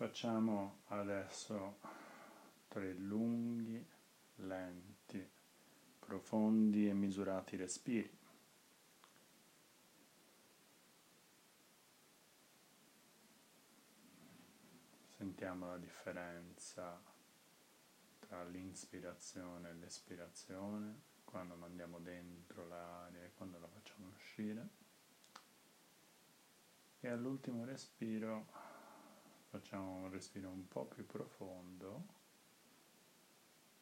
Facciamo adesso tre lunghi, lenti, profondi e misurati respiri. Sentiamo la differenza tra l'inspirazione e l'espirazione, quando mandiamo dentro l'aria e quando la facciamo uscire. E all'ultimo respiro facciamo un respiro un po' più profondo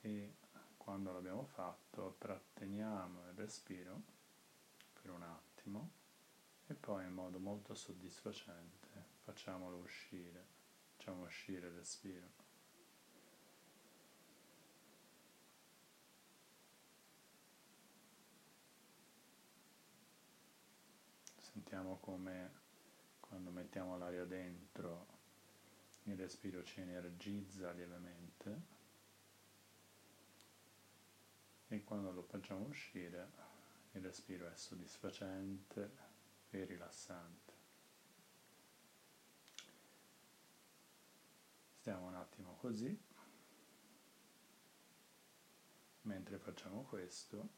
e quando l'abbiamo fatto tratteniamo il respiro per un attimo e poi in modo molto soddisfacente facciamolo uscire, facciamo uscire il respiro. Sentiamo come quando mettiamo l'aria dentro il respiro ci energizza lievemente e quando lo facciamo uscire il respiro è soddisfacente e rilassante. Stiamo un attimo così. Mentre facciamo questo,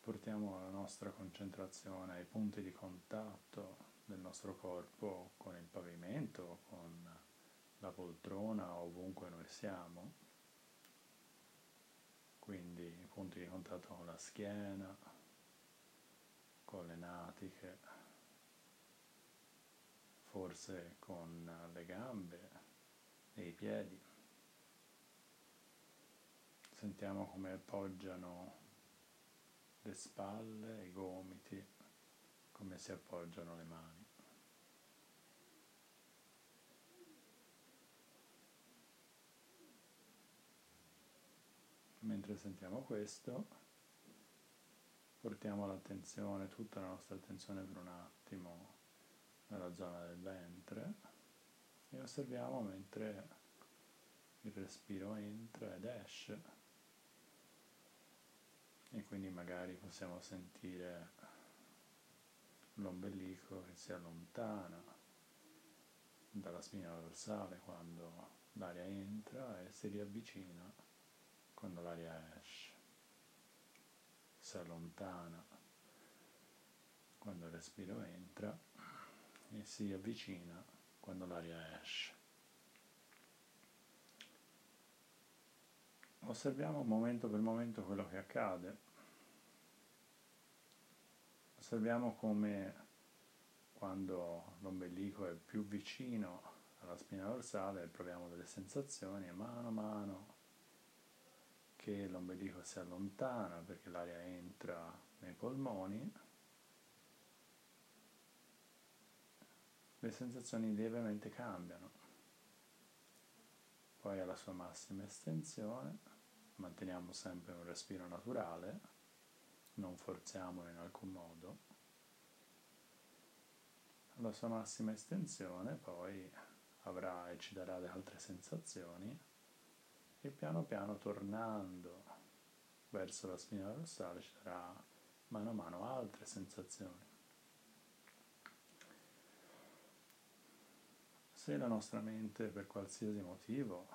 portiamo la nostra concentrazione ai punti di contatto del nostro corpo con il pavimento, con la poltrona, ovunque noi siamo. Quindi punti di contatto con la schiena, con le natiche, forse con le gambe e i piedi. Sentiamo come appoggiano le spalle, i gomiti, come si appoggiano le mani. Mentre sentiamo questo, portiamo l'attenzione, tutta la nostra attenzione per un attimo nella zona del ventre e osserviamo mentre il respiro entra ed esce. E quindi magari possiamo sentire l'ombelico che si allontana dalla spina dorsale quando l'aria entra e si riavvicina quando l'aria esce. Si allontana quando il respiro entra e si avvicina quando l'aria esce. Osserviamo momento per momento quello che accade Osserviamo come quando l'ombelico è più vicino alla spina dorsale proviamo delle sensazioni e mano a mano che l'ombelico si allontana perché l'aria entra nei polmoni, le sensazioni lievemente cambiano. Poi alla sua massima estensione manteniamo sempre un respiro naturale non forziamolo in alcun modo. La sua massima estensione poi avrà e ci darà le altre sensazioni piano piano tornando verso la spina dorsale ci darà mano a mano altre sensazioni. Se la nostra mente per qualsiasi motivo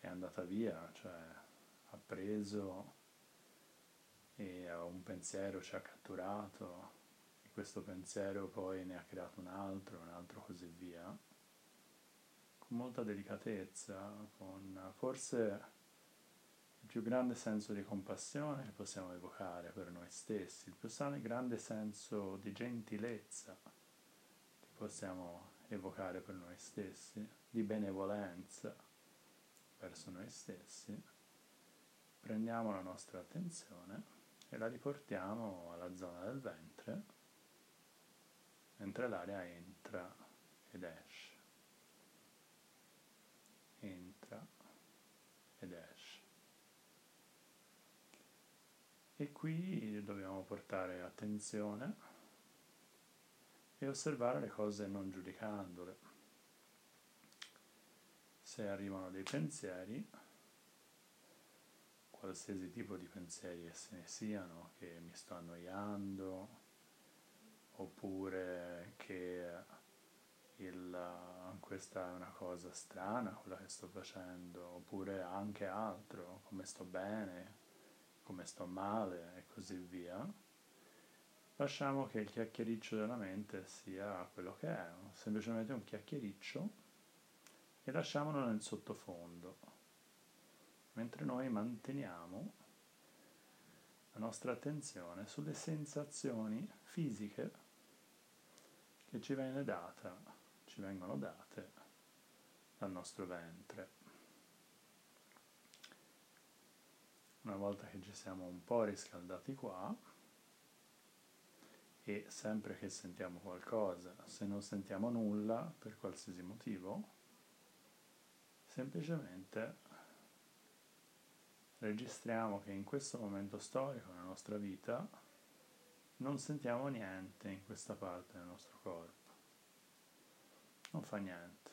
è andata via, cioè ha preso e un pensiero ci ha catturato e questo pensiero poi ne ha creato un altro, un altro così via, molta delicatezza, con forse il più grande senso di compassione che possiamo evocare per noi stessi, il più grande senso di gentilezza che possiamo evocare per noi stessi, di benevolenza verso noi stessi, prendiamo la nostra attenzione e la riportiamo alla zona del ventre mentre l'aria entra ed esce. Entra ed esce. E qui dobbiamo portare attenzione e osservare le cose non giudicandole. Se arrivano dei pensieri, qualsiasi tipo di pensieri esse ne siano, che mi sto annoiando, oppure che il questa è una cosa strana, quella che sto facendo, oppure anche altro, come sto bene, come sto male e così via, lasciamo che il chiacchiericcio della mente sia quello che è, semplicemente un chiacchiericcio e lasciamolo nel sottofondo, mentre noi manteniamo la nostra attenzione sulle sensazioni fisiche che ci data ci vengono date dal nostro ventre. Una volta che ci siamo un po' riscaldati qua, e sempre che sentiamo qualcosa, se non sentiamo nulla per qualsiasi motivo, semplicemente registriamo che in questo momento storico nella nostra vita non sentiamo niente in questa parte del nostro corpo non fa niente.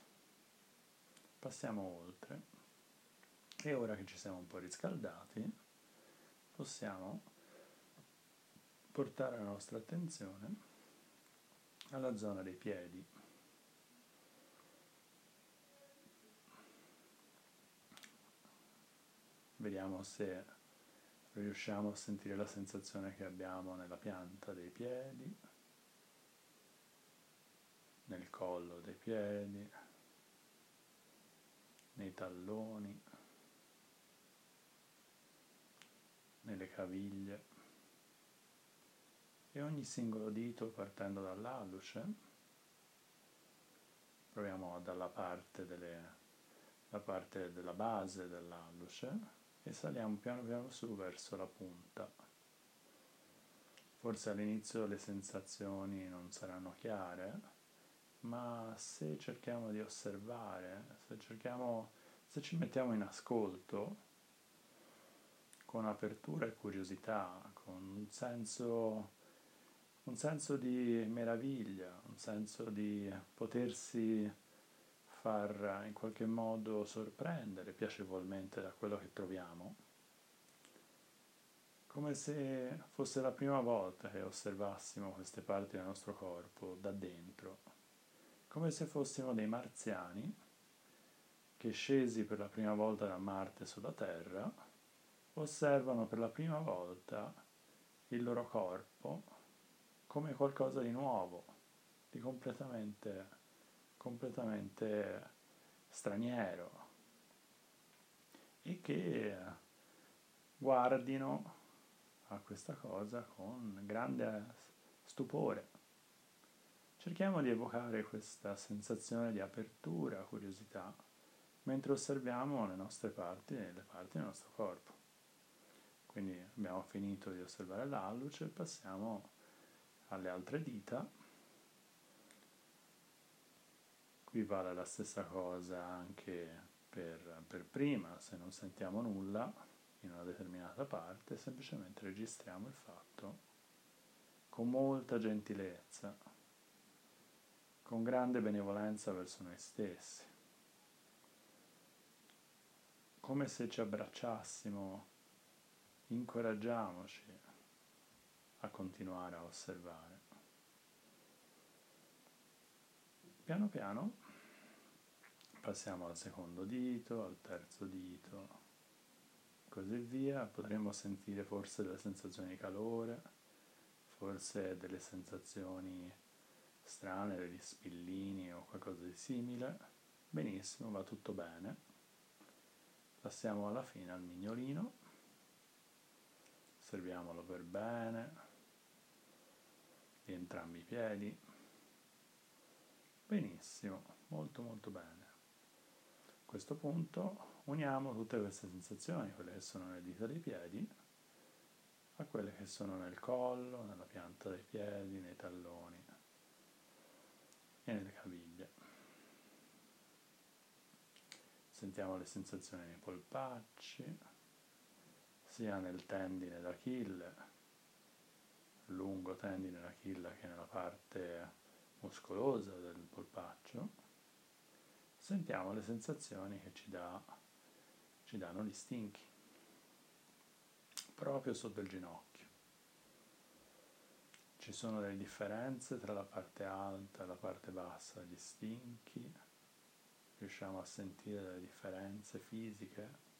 Passiamo oltre e ora che ci siamo un po' riscaldati possiamo portare la nostra attenzione alla zona dei piedi. Vediamo se riusciamo a sentire la sensazione che abbiamo nella pianta dei piedi nel collo dei piedi, nei talloni, nelle caviglie e ogni singolo dito partendo dall'alluce proviamo dalla parte, delle, la parte della base dell'alluce e saliamo piano piano su verso la punta. Forse all'inizio le sensazioni non saranno chiare, ma se cerchiamo di osservare, se, cerchiamo, se ci mettiamo in ascolto, con apertura e curiosità, con un senso, un senso di meraviglia, un senso di potersi far in qualche modo sorprendere piacevolmente da quello che troviamo, come se fosse la prima volta che osservassimo queste parti del nostro corpo da dentro. Come se fossimo dei marziani che scesi per la prima volta da Marte sulla Terra osservano per la prima volta il loro corpo come qualcosa di nuovo, di completamente, completamente straniero e che guardino a questa cosa con grande stupore. Cerchiamo di evocare questa sensazione di apertura, curiosità, mentre osserviamo le nostre parti e le parti del nostro corpo. Quindi abbiamo finito di osservare l'alluce passiamo alle altre dita. Qui vale la stessa cosa anche per, per prima, se non sentiamo nulla in una determinata parte, semplicemente registriamo il fatto con molta gentilezza con grande benevolenza verso noi stessi, come se ci abbracciassimo, incoraggiamoci a continuare a osservare. Piano piano passiamo al secondo dito, al terzo dito, così via, potremmo sentire forse delle sensazioni di calore, forse delle sensazioni strane, degli spillini o qualcosa di simile, benissimo, va tutto bene. Passiamo alla fine al mignolino, osserviamolo per bene, di entrambi i piedi, benissimo, molto molto bene. A questo punto uniamo tutte queste sensazioni, quelle che sono nelle dita dei piedi, a quelle che sono nel collo, nella pianta dei piedi, nei talloni e nelle caviglie. Sentiamo le sensazioni nei polpacci, sia nel tendine d'Achille, lungo tendine d'Achille che nella parte muscolosa del polpaccio. Sentiamo le sensazioni che ci, dà, ci danno gli stinchi, proprio sotto il ginocchio. Ci sono delle differenze tra la parte alta e la parte bassa degli stinchi, riusciamo a sentire le differenze fisiche,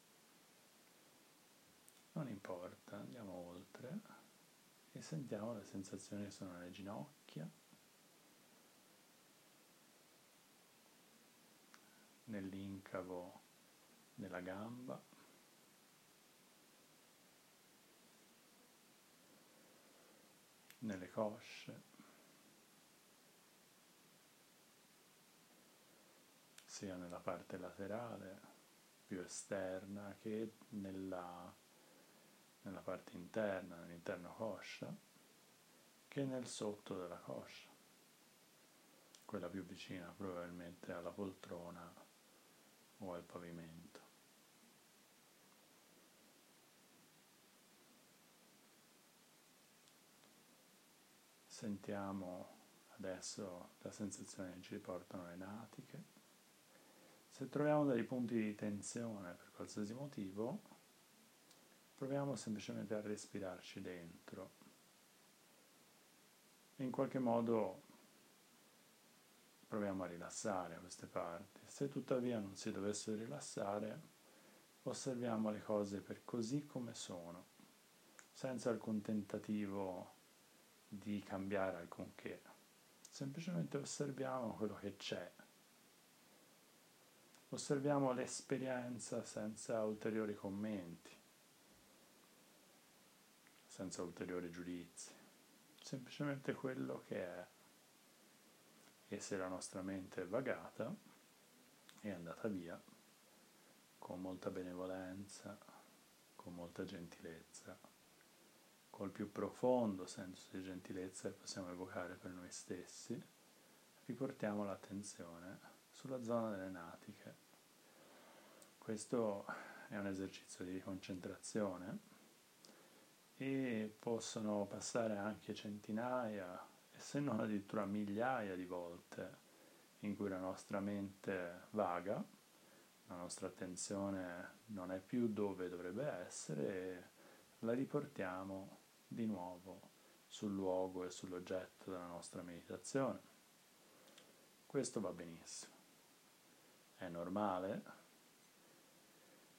non importa, andiamo oltre e sentiamo le sensazioni che sono nelle ginocchia, nell'incavo della gamba, nelle cosce, sia nella parte laterale più esterna che nella, nella parte interna, nell'interno coscia, che nel sotto della coscia, quella più vicina probabilmente alla poltrona o al pavimento. Sentiamo adesso la sensazione che ci riportano le natiche. Se troviamo dei punti di tensione per qualsiasi motivo, proviamo semplicemente a respirarci dentro. In qualche modo proviamo a rilassare queste parti. Se tuttavia non si dovessero rilassare, osserviamo le cose per così come sono, senza alcun tentativo di cambiare alcunché, semplicemente osserviamo quello che c'è, osserviamo l'esperienza senza ulteriori commenti, senza ulteriori giudizi, semplicemente quello che è. E se la nostra mente è vagata, è andata via con molta benevolenza, con molta gentilezza col più profondo senso di gentilezza che possiamo evocare per noi stessi, riportiamo l'attenzione sulla zona delle natiche. Questo è un esercizio di concentrazione e possono passare anche centinaia e se non addirittura migliaia di volte in cui la nostra mente vaga, la nostra attenzione non è più dove dovrebbe essere e la riportiamo di nuovo sul luogo e sull'oggetto della nostra meditazione. Questo va benissimo. È normale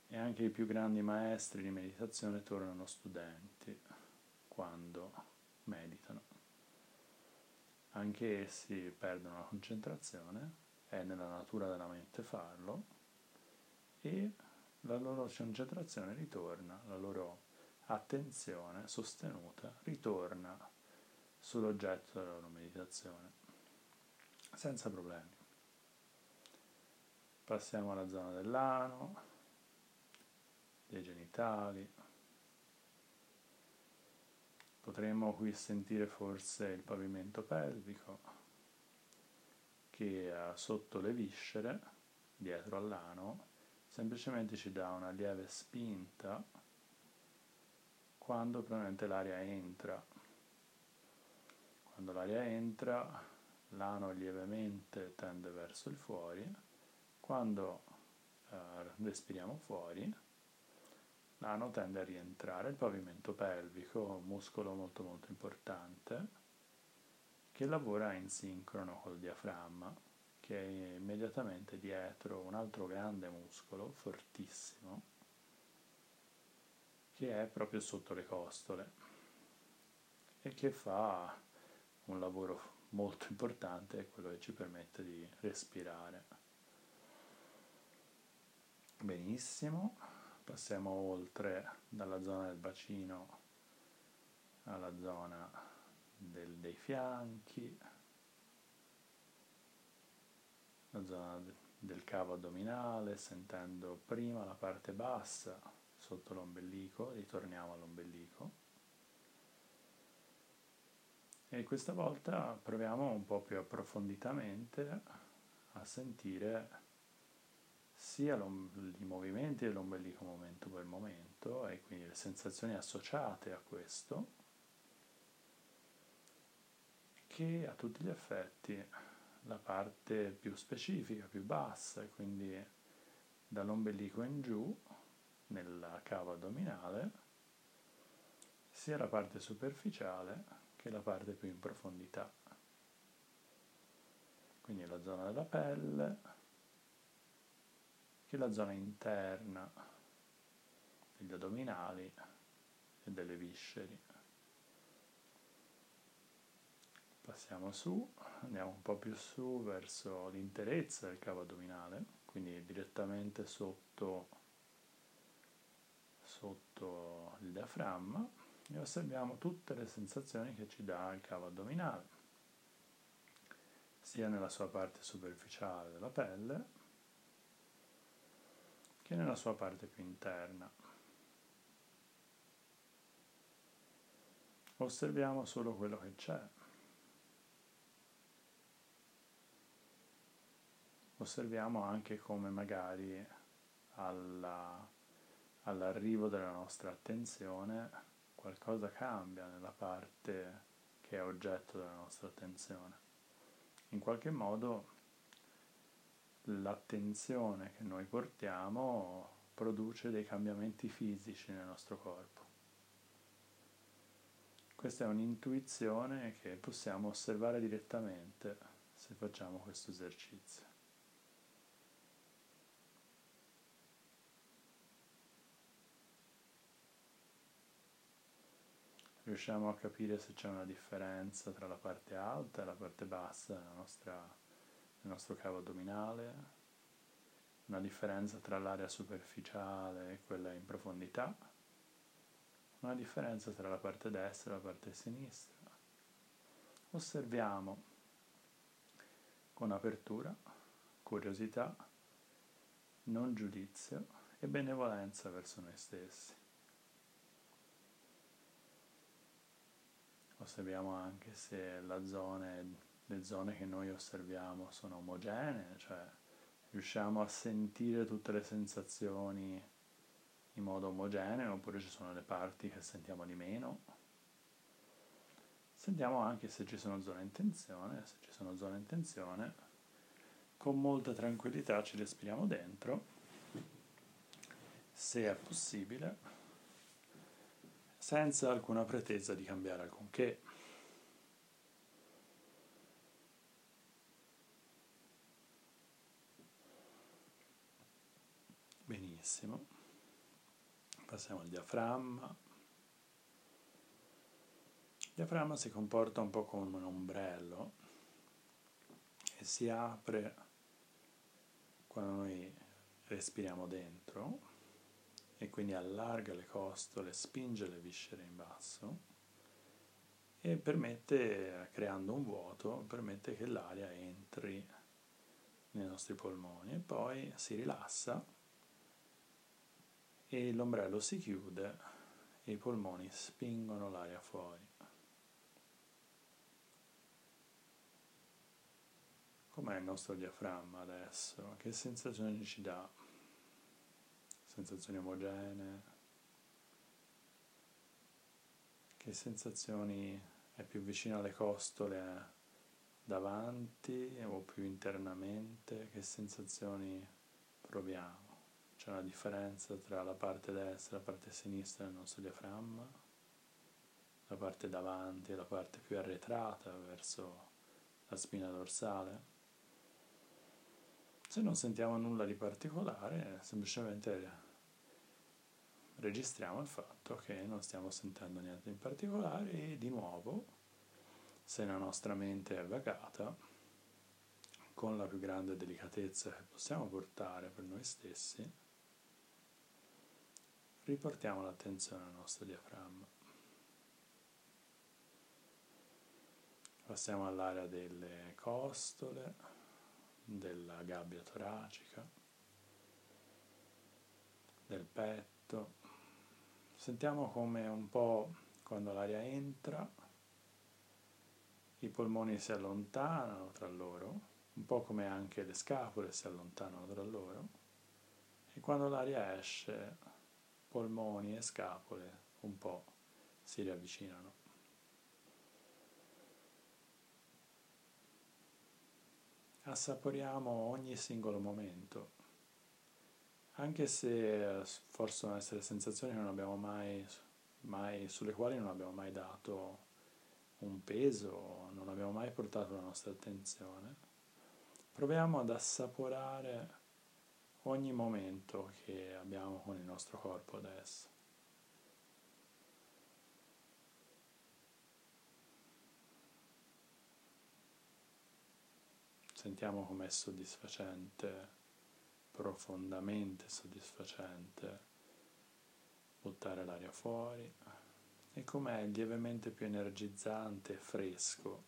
e anche i più grandi maestri di meditazione tornano studenti quando meditano. Anche essi perdono la concentrazione, è nella natura della mente farlo e la loro concentrazione ritorna, la loro attenzione sostenuta ritorna sull'oggetto della loro meditazione senza problemi. Passiamo alla zona dell'ano, dei genitali. Potremmo qui sentire forse il pavimento pelvico che sotto le viscere, dietro all'ano, semplicemente ci dà una lieve spinta quando probabilmente l'aria entra. Quando l'aria entra, l'ano lievemente tende verso il fuori, quando eh, respiriamo fuori, l'ano tende a rientrare, il pavimento pelvico, un muscolo molto molto importante, che lavora in sincrono col diaframma, che è immediatamente dietro un altro grande muscolo, fortissimo, che è proprio sotto le costole e che fa un lavoro molto importante, quello che ci permette di respirare. Benissimo, passiamo oltre dalla zona del bacino alla zona del, dei fianchi, la zona del cavo addominale, sentendo prima la parte bassa sotto l'ombelico, ritorniamo all'ombelico. E questa volta proviamo un po' più approfonditamente a sentire sia i movimenti dell'ombelico momento per momento e quindi le sensazioni associate a questo, che a tutti gli effetti la parte più specifica, più bassa, quindi dall'ombelico in giù, nella cava addominale, sia la parte superficiale che la parte più in profondità. Quindi la zona della pelle, che la zona interna degli addominali e delle visceri. Passiamo su, andiamo un po' più su verso l'interezza del cavo addominale, quindi direttamente sotto, sotto il diaframma e osserviamo tutte le sensazioni che ci dà il cavo addominale, sia nella sua parte superficiale della pelle che nella sua parte più interna. Osserviamo solo quello che c'è. Osserviamo anche come magari alla, all'arrivo della nostra attenzione qualcosa cambia nella parte che è oggetto della nostra attenzione. In qualche modo l'attenzione che noi portiamo produce dei cambiamenti fisici nel nostro corpo. Questa è un'intuizione che possiamo osservare direttamente se facciamo questo esercizio. Riusciamo a capire se c'è una differenza tra la parte alta e la parte bassa della nostra il nostro cavo addominale, una differenza tra l'area superficiale e quella in profondità, una differenza tra la parte destra e la parte sinistra. Osserviamo con apertura, curiosità, non giudizio e benevolenza verso noi stessi. Osserviamo anche se la zona è le zone che noi osserviamo sono omogenee, cioè riusciamo a sentire tutte le sensazioni in modo omogeneo oppure ci sono le parti che sentiamo di meno. Sentiamo anche se ci sono zone in tensione, se ci sono zone in tensione, con molta tranquillità ci respiriamo dentro, se è possibile, senza alcuna pretesa di cambiare alcunché. Benissimo. Passiamo al diaframma. Il diaframma si comporta un po' come un ombrello e si apre quando noi respiriamo dentro e quindi allarga le costole, spinge le viscere in basso e permette, creando un vuoto, permette che l'aria entri nei nostri polmoni e poi si rilassa e l'ombrello si chiude e i polmoni spingono l'aria fuori. Com'è il nostro diaframma adesso? Che sensazioni ci dà? Sensazioni omogenee? Che sensazioni è più vicino alle costole davanti o più internamente? Che sensazioni proviamo? C'è una differenza tra la parte destra e la parte sinistra del nostro diaframma, la parte davanti e la parte più arretrata verso la spina dorsale. Se non sentiamo nulla di particolare, semplicemente registriamo il fatto che non stiamo sentendo niente in particolare e di nuovo, se la nostra mente è vagata, con la più grande delicatezza che possiamo portare per noi stessi, riportiamo l'attenzione al nostro diaframma. Passiamo all'area delle costole, della gabbia toracica, del petto. Sentiamo come un po' quando l'aria entra, i polmoni si allontanano tra loro, un po' come anche le scapole si allontanano tra loro, e quando l'aria esce polmoni e scapole un po' si riavvicinano. Assaporiamo ogni singolo momento, anche se possono essere sensazioni mai, mai, sulle quali non abbiamo mai dato un peso, non abbiamo mai portato la nostra attenzione. Proviamo ad assaporare ogni momento che abbiamo con il nostro corpo adesso. Sentiamo com'è soddisfacente, profondamente soddisfacente buttare l'aria fuori e com'è lievemente più energizzante e fresco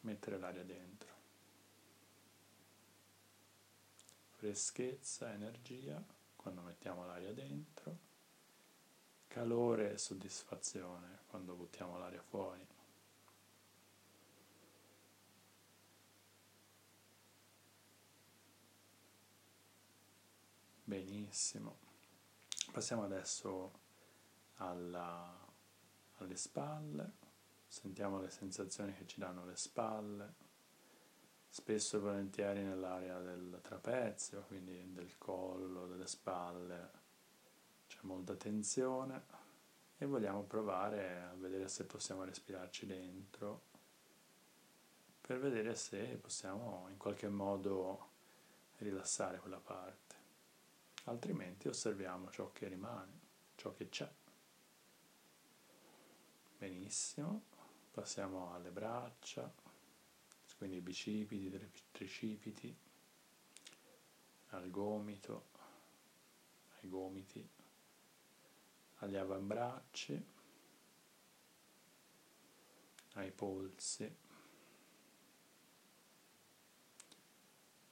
mettere l'aria dentro. Freschezza, energia quando mettiamo l'aria dentro, calore e soddisfazione quando buttiamo l'aria fuori. Benissimo. Passiamo adesso alla, alle spalle, sentiamo le sensazioni che ci danno le spalle, spesso e volentieri nell'area del trapezio, quindi del collo, delle spalle, c'è molta tensione e vogliamo provare a vedere se possiamo respirarci dentro per vedere se possiamo in qualche modo rilassare quella parte. Altrimenti osserviamo ciò che rimane, ciò che c'è. Benissimo, passiamo alle braccia, quindi i bicipiti, i tricipiti, al gomito, ai gomiti, agli avambracci, ai polsi,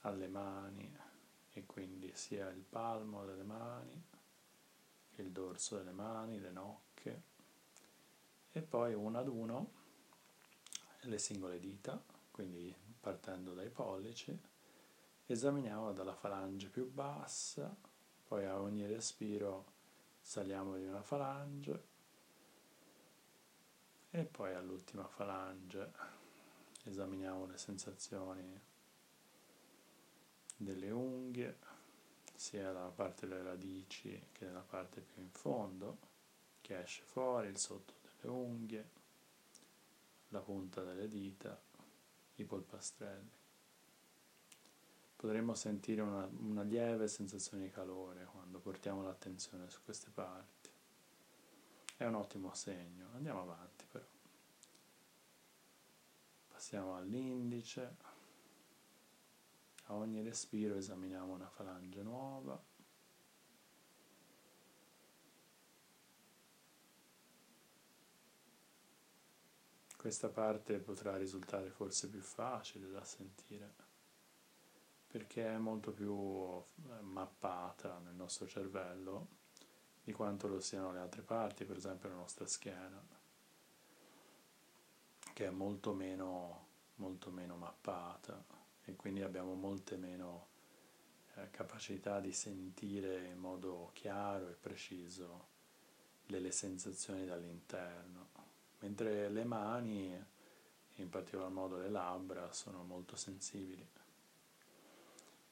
alle mani, e quindi sia il palmo delle mani il dorso delle mani, le nocche e poi uno ad uno le singole dita, quindi partendo dai pollici, esaminiamo dalla falange più bassa, poi a ogni respiro saliamo di una falange e poi all'ultima falange esaminiamo le sensazioni delle unghie, sia dalla parte delle radici che nella parte più in fondo, che esce fuori, il sotto delle unghie, la punta delle dita, i polpastrelli. Potremmo sentire una, una lieve sensazione di calore quando portiamo l'attenzione su queste parti. È un ottimo segno. Andiamo avanti però. Passiamo all'indice a ogni respiro esaminiamo una falange nuova. Questa parte potrà risultare forse più facile da sentire perché è molto più eh, mappata nel nostro cervello di quanto lo siano le altre parti, per esempio la nostra schiena, che è molto meno, molto meno mappata. E quindi abbiamo molte meno eh, capacità di sentire in modo chiaro e preciso delle sensazioni dall'interno, mentre le mani, in particolar modo le labbra, sono molto sensibili.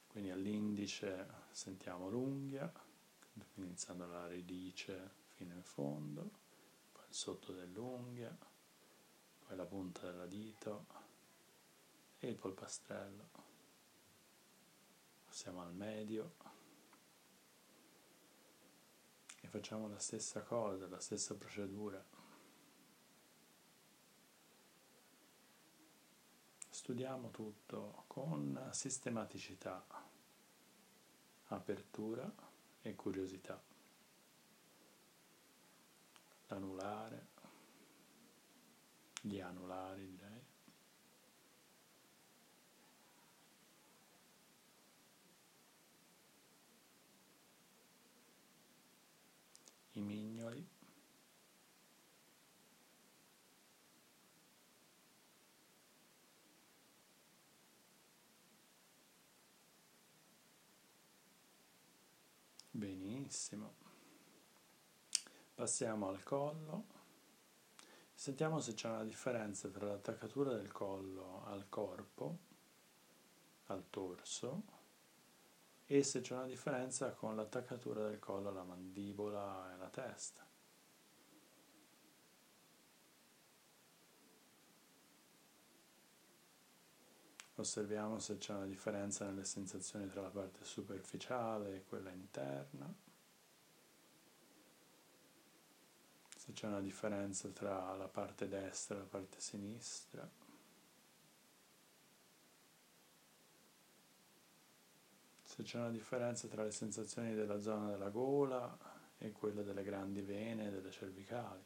Quindi all'indice sentiamo l'unghia, iniziando dalla radice fino in fondo, poi il sotto dell'unghia, poi la punta della dito, e il polpastrello. Passiamo al medio e facciamo la stessa cosa, la stessa procedura. Studiamo tutto con sistematicità, apertura e curiosità. L'anulare, gli anulari direi. i mignoli. Benissimo. Passiamo al collo. Sentiamo se c'è una differenza tra l'attaccatura del collo al corpo, al torso e se c'è una differenza con l'attaccatura del collo alla mandibola e alla testa. Osserviamo se c'è una differenza nelle sensazioni tra la parte superficiale e quella interna. Se c'è una differenza tra la parte destra e la parte sinistra. Se c'è una differenza tra le sensazioni della zona della gola e quelle delle grandi vene e delle cervicali.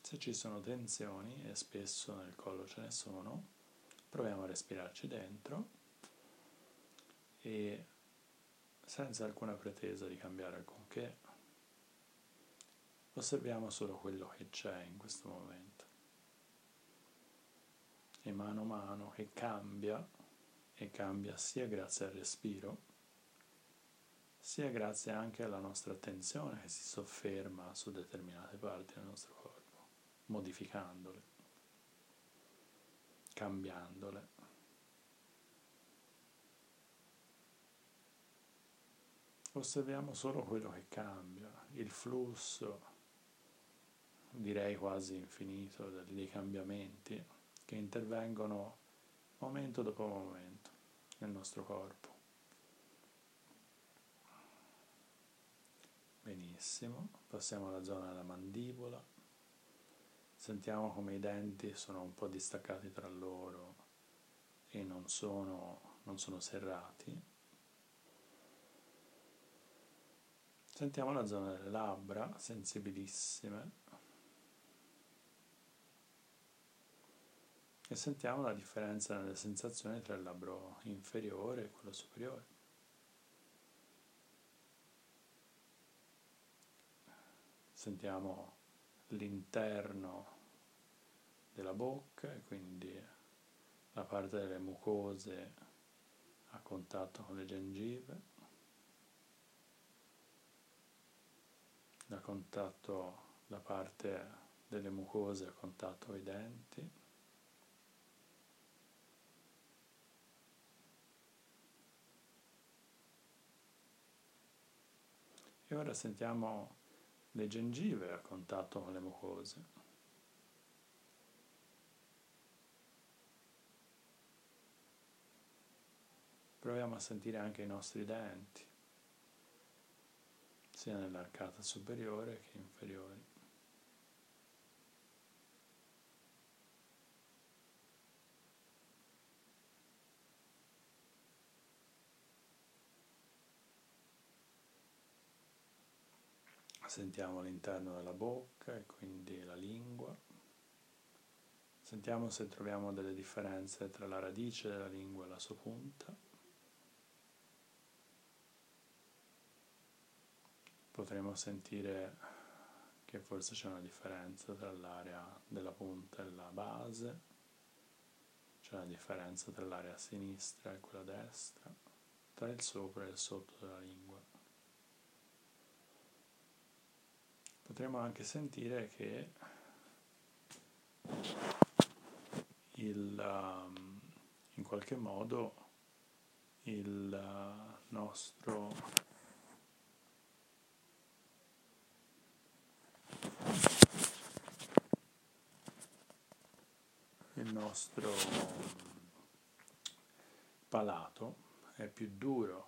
Se ci sono tensioni, e spesso nel collo ce ne sono, proviamo a respirarci dentro e senza alcuna pretesa di cambiare alcunché, osserviamo solo quello che c'è in questo momento. E mano a mano che cambia, e cambia sia grazie al respiro, sia grazie anche alla nostra attenzione che si sofferma su determinate parti del nostro corpo modificandole, cambiandole. Osserviamo solo quello che cambia, il flusso, direi quasi infinito, dei cambiamenti che intervengono momento dopo momento nel nostro corpo. Benissimo, passiamo alla zona della mandibola. Sentiamo come i denti sono un po' distaccati tra loro e non sono, non sono serrati. Sentiamo la zona delle labbra, sensibilissime. E sentiamo la differenza nelle sensazioni tra il labbro inferiore e quello superiore. Sentiamo l'interno della bocca e quindi la parte delle mucose a contatto con le gengive, da contatto la parte delle mucose a contatto con i denti. E ora sentiamo le gengive a contatto con le mucose. Proviamo a sentire anche i nostri denti, sia nell'arcata superiore che inferiore. Sentiamo l'interno della bocca e quindi la lingua. Sentiamo se troviamo delle differenze tra la radice della lingua e la sua punta. Potremo sentire che forse c'è una differenza tra l'area della punta e la base, c'è una differenza tra l'area sinistra e quella destra, tra il sopra e il sotto della lingua. Potremo anche sentire che il, um, in qualche modo il uh, nostro nostro palato è più duro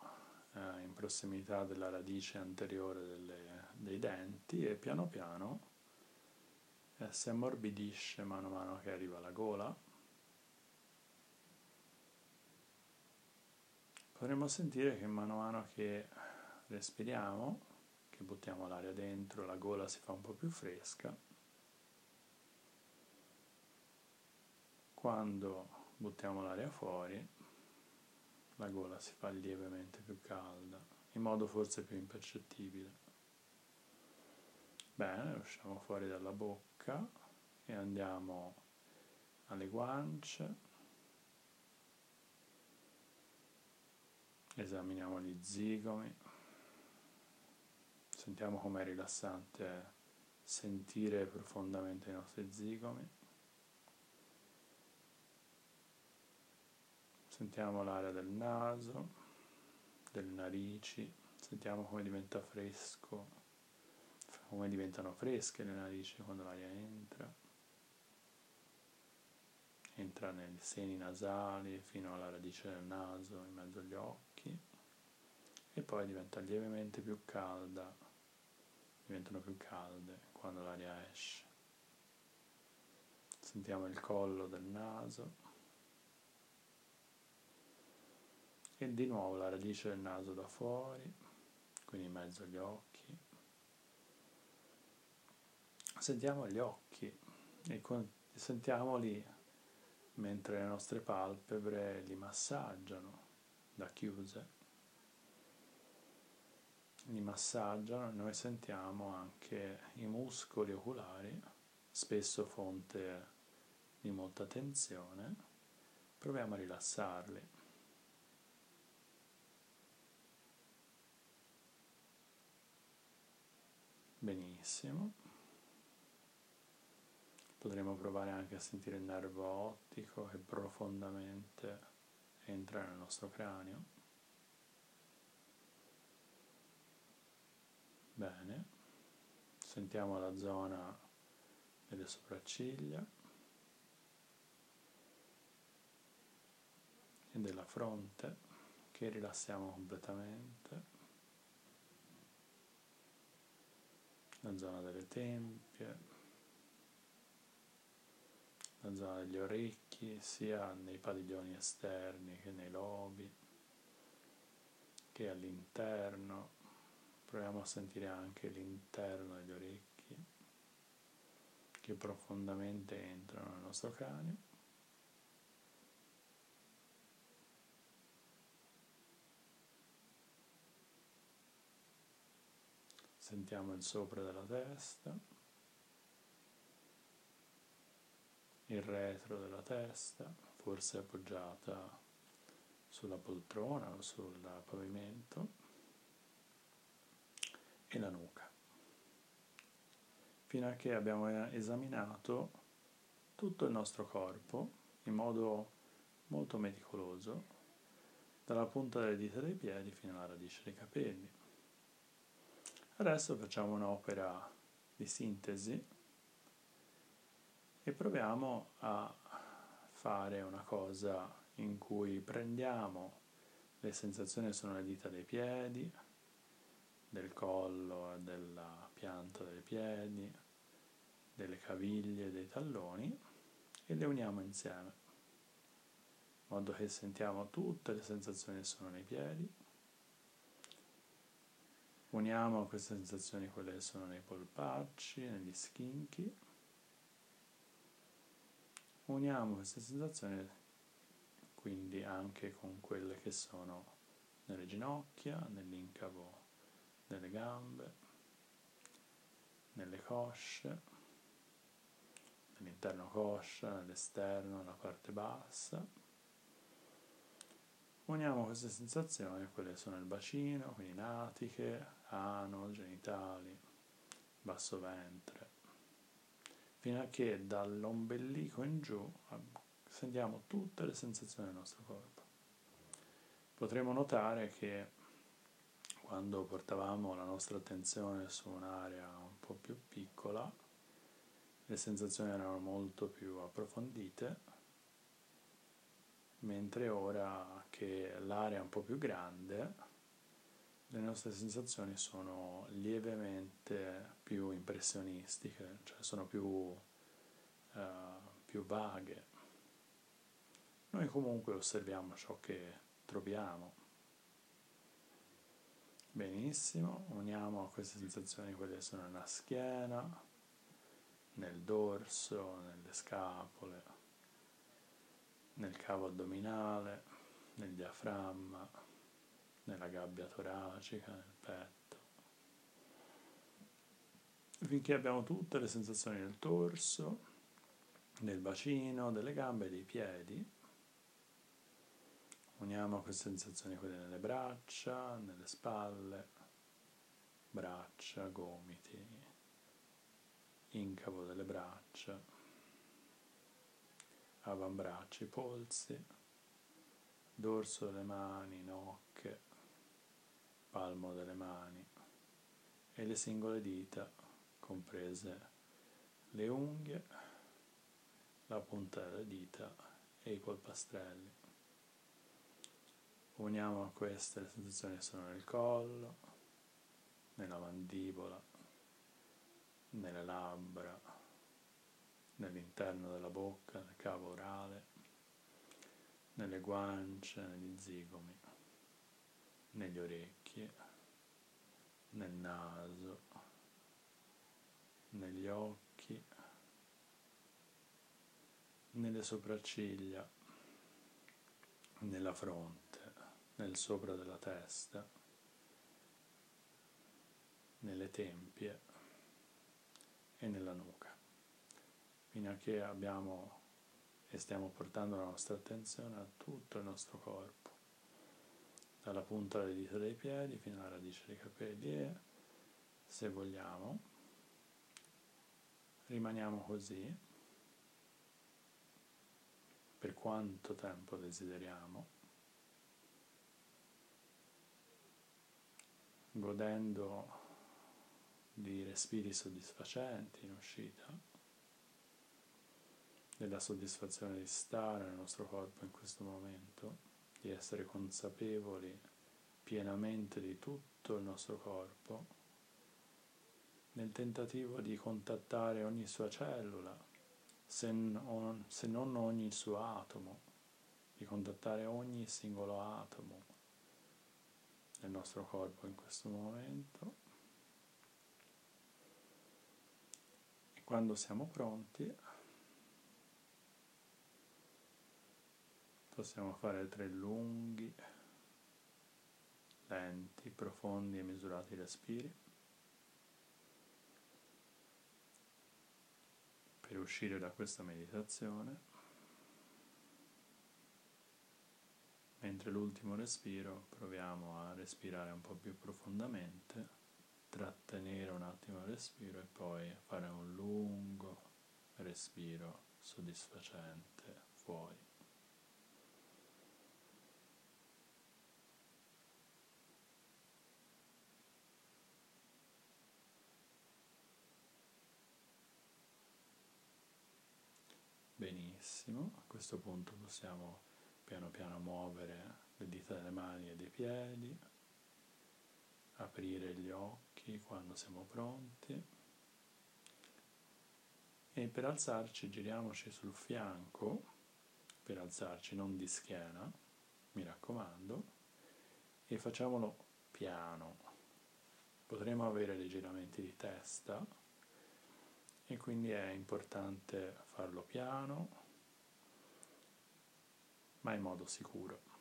eh, in prossimità della radice anteriore delle, dei denti e piano piano eh, si ammorbidisce mano a mano che arriva alla gola. Potremmo sentire che mano a mano che respiriamo, che buttiamo l'aria dentro, la gola si fa un po' più fresca Quando buttiamo l'aria fuori, la gola si fa lievemente più calda, in modo forse più impercettibile. Bene, usciamo fuori dalla bocca e andiamo alle guance. Esaminiamo gli zigomi. Sentiamo com'è rilassante sentire profondamente i nostri zigomi. Sentiamo l'aria del naso, delle narici, sentiamo come diventa fresco, come diventano fresche le narici quando l'aria entra, entra nei seni nasali fino alla radice del naso in mezzo agli occhi. E poi diventa lievemente più calda, diventano più calde quando l'aria esce. Sentiamo il collo del naso e di nuovo la radice del naso da fuori, quindi in mezzo agli occhi. Sentiamo gli occhi e sentiamoli mentre le nostre palpebre li massaggiano da chiuse. Li massaggiano e noi sentiamo anche i muscoli oculari, spesso fonte di molta tensione. Proviamo a rilassarli. Benissimo. Potremmo provare anche a sentire il nervo ottico che profondamente entra nel nostro cranio. Bene. Sentiamo la zona delle sopracciglia e della fronte che rilassiamo completamente. La zona delle tempie, la zona degli orecchi, sia nei padiglioni esterni che nei lobi, che all'interno. Proviamo a sentire anche l'interno degli orecchi che profondamente entrano nel nostro cranio. Sentiamo il sopra della testa, il retro della testa, forse appoggiata sulla poltrona o sul pavimento, e la nuca. Fino a che abbiamo esaminato tutto il nostro corpo in modo molto meticoloso, dalla punta delle dita dei piedi fino alla radice dei capelli. Adesso facciamo un'opera di sintesi e proviamo a fare una cosa in cui prendiamo le sensazioni sono le dita dei piedi, del collo e della pianta dei piedi, delle caviglie, dei talloni e le uniamo insieme, in modo che sentiamo tutte le sensazioni che sono nei piedi Uniamo a queste sensazioni quelle che sono nei polpacci, negli schinchi. Uniamo queste sensazioni quindi anche con quelle che sono nelle ginocchia, nell'incavo delle gambe, nelle cosce, nell'interno coscia, nell'esterno, nella parte bassa. Uniamo queste sensazioni a quelle che sono il bacino, quindi natiche, ano, genitali, basso ventre, fino a che dall'ombelico in giù sentiamo tutte le sensazioni del nostro corpo. Potremo notare che quando portavamo la nostra attenzione su un'area un po' più piccola, le sensazioni erano molto più approfondite, mentre ora che l'area è un po' più grande, le nostre sensazioni sono lievemente più impressionistiche, cioè sono più, uh, più vaghe. Noi comunque osserviamo ciò che troviamo. Benissimo, uniamo a queste sensazioni quelle che sono nella schiena, nel dorso, nelle scapole, nel cavo addominale, nel diaframma nella gabbia toracica, nel petto, finché abbiamo tutte le sensazioni del torso, del bacino, delle gambe dei piedi. Uniamo queste sensazioni quelle nelle braccia, nelle spalle, braccia, gomiti, incavo delle braccia, avambracci, polsi, dorso delle mani, nocche, palmo delle mani e le singole dita comprese le unghie, la punta delle dita e i polpastrelli. Uniamo a queste le sensazioni che sono nel collo, nella mandibola, nelle labbra, nell'interno della bocca, nel cavo orale, nelle guance, negli zigomi, negli orecchi, nel naso, negli occhi, nelle sopracciglia, nella fronte, nel sopra della testa, nelle tempie e nella nuca, fino a che abbiamo e stiamo portando la nostra attenzione a tutto il nostro corpo, dalla punta delle dita dei piedi fino alla radice dei capelli e, se vogliamo, rimaniamo così per quanto tempo desideriamo, godendo di respiri soddisfacenti in uscita della soddisfazione di stare nel nostro corpo in questo momento, di essere consapevoli pienamente di tutto il nostro corpo, nel tentativo di contattare ogni sua cellula, se non, se non ogni suo atomo, di contattare ogni singolo atomo del nostro corpo in questo momento. E quando siamo pronti, possiamo fare tre lunghi, lenti, profondi e misurati respiri per uscire da questa meditazione. Mentre l'ultimo respiro proviamo a respirare un po' più profondamente, trattenere un attimo il respiro e poi fare un lungo respiro soddisfacente fuori. Benissimo, a questo punto possiamo piano piano muovere le dita delle mani e dei piedi, aprire gli occhi quando siamo pronti e per alzarci giriamoci sul fianco, per alzarci non di schiena, mi raccomando, e facciamolo piano. Potremo avere dei giramenti di testa e quindi è importante farlo piano ma in modo sicuro.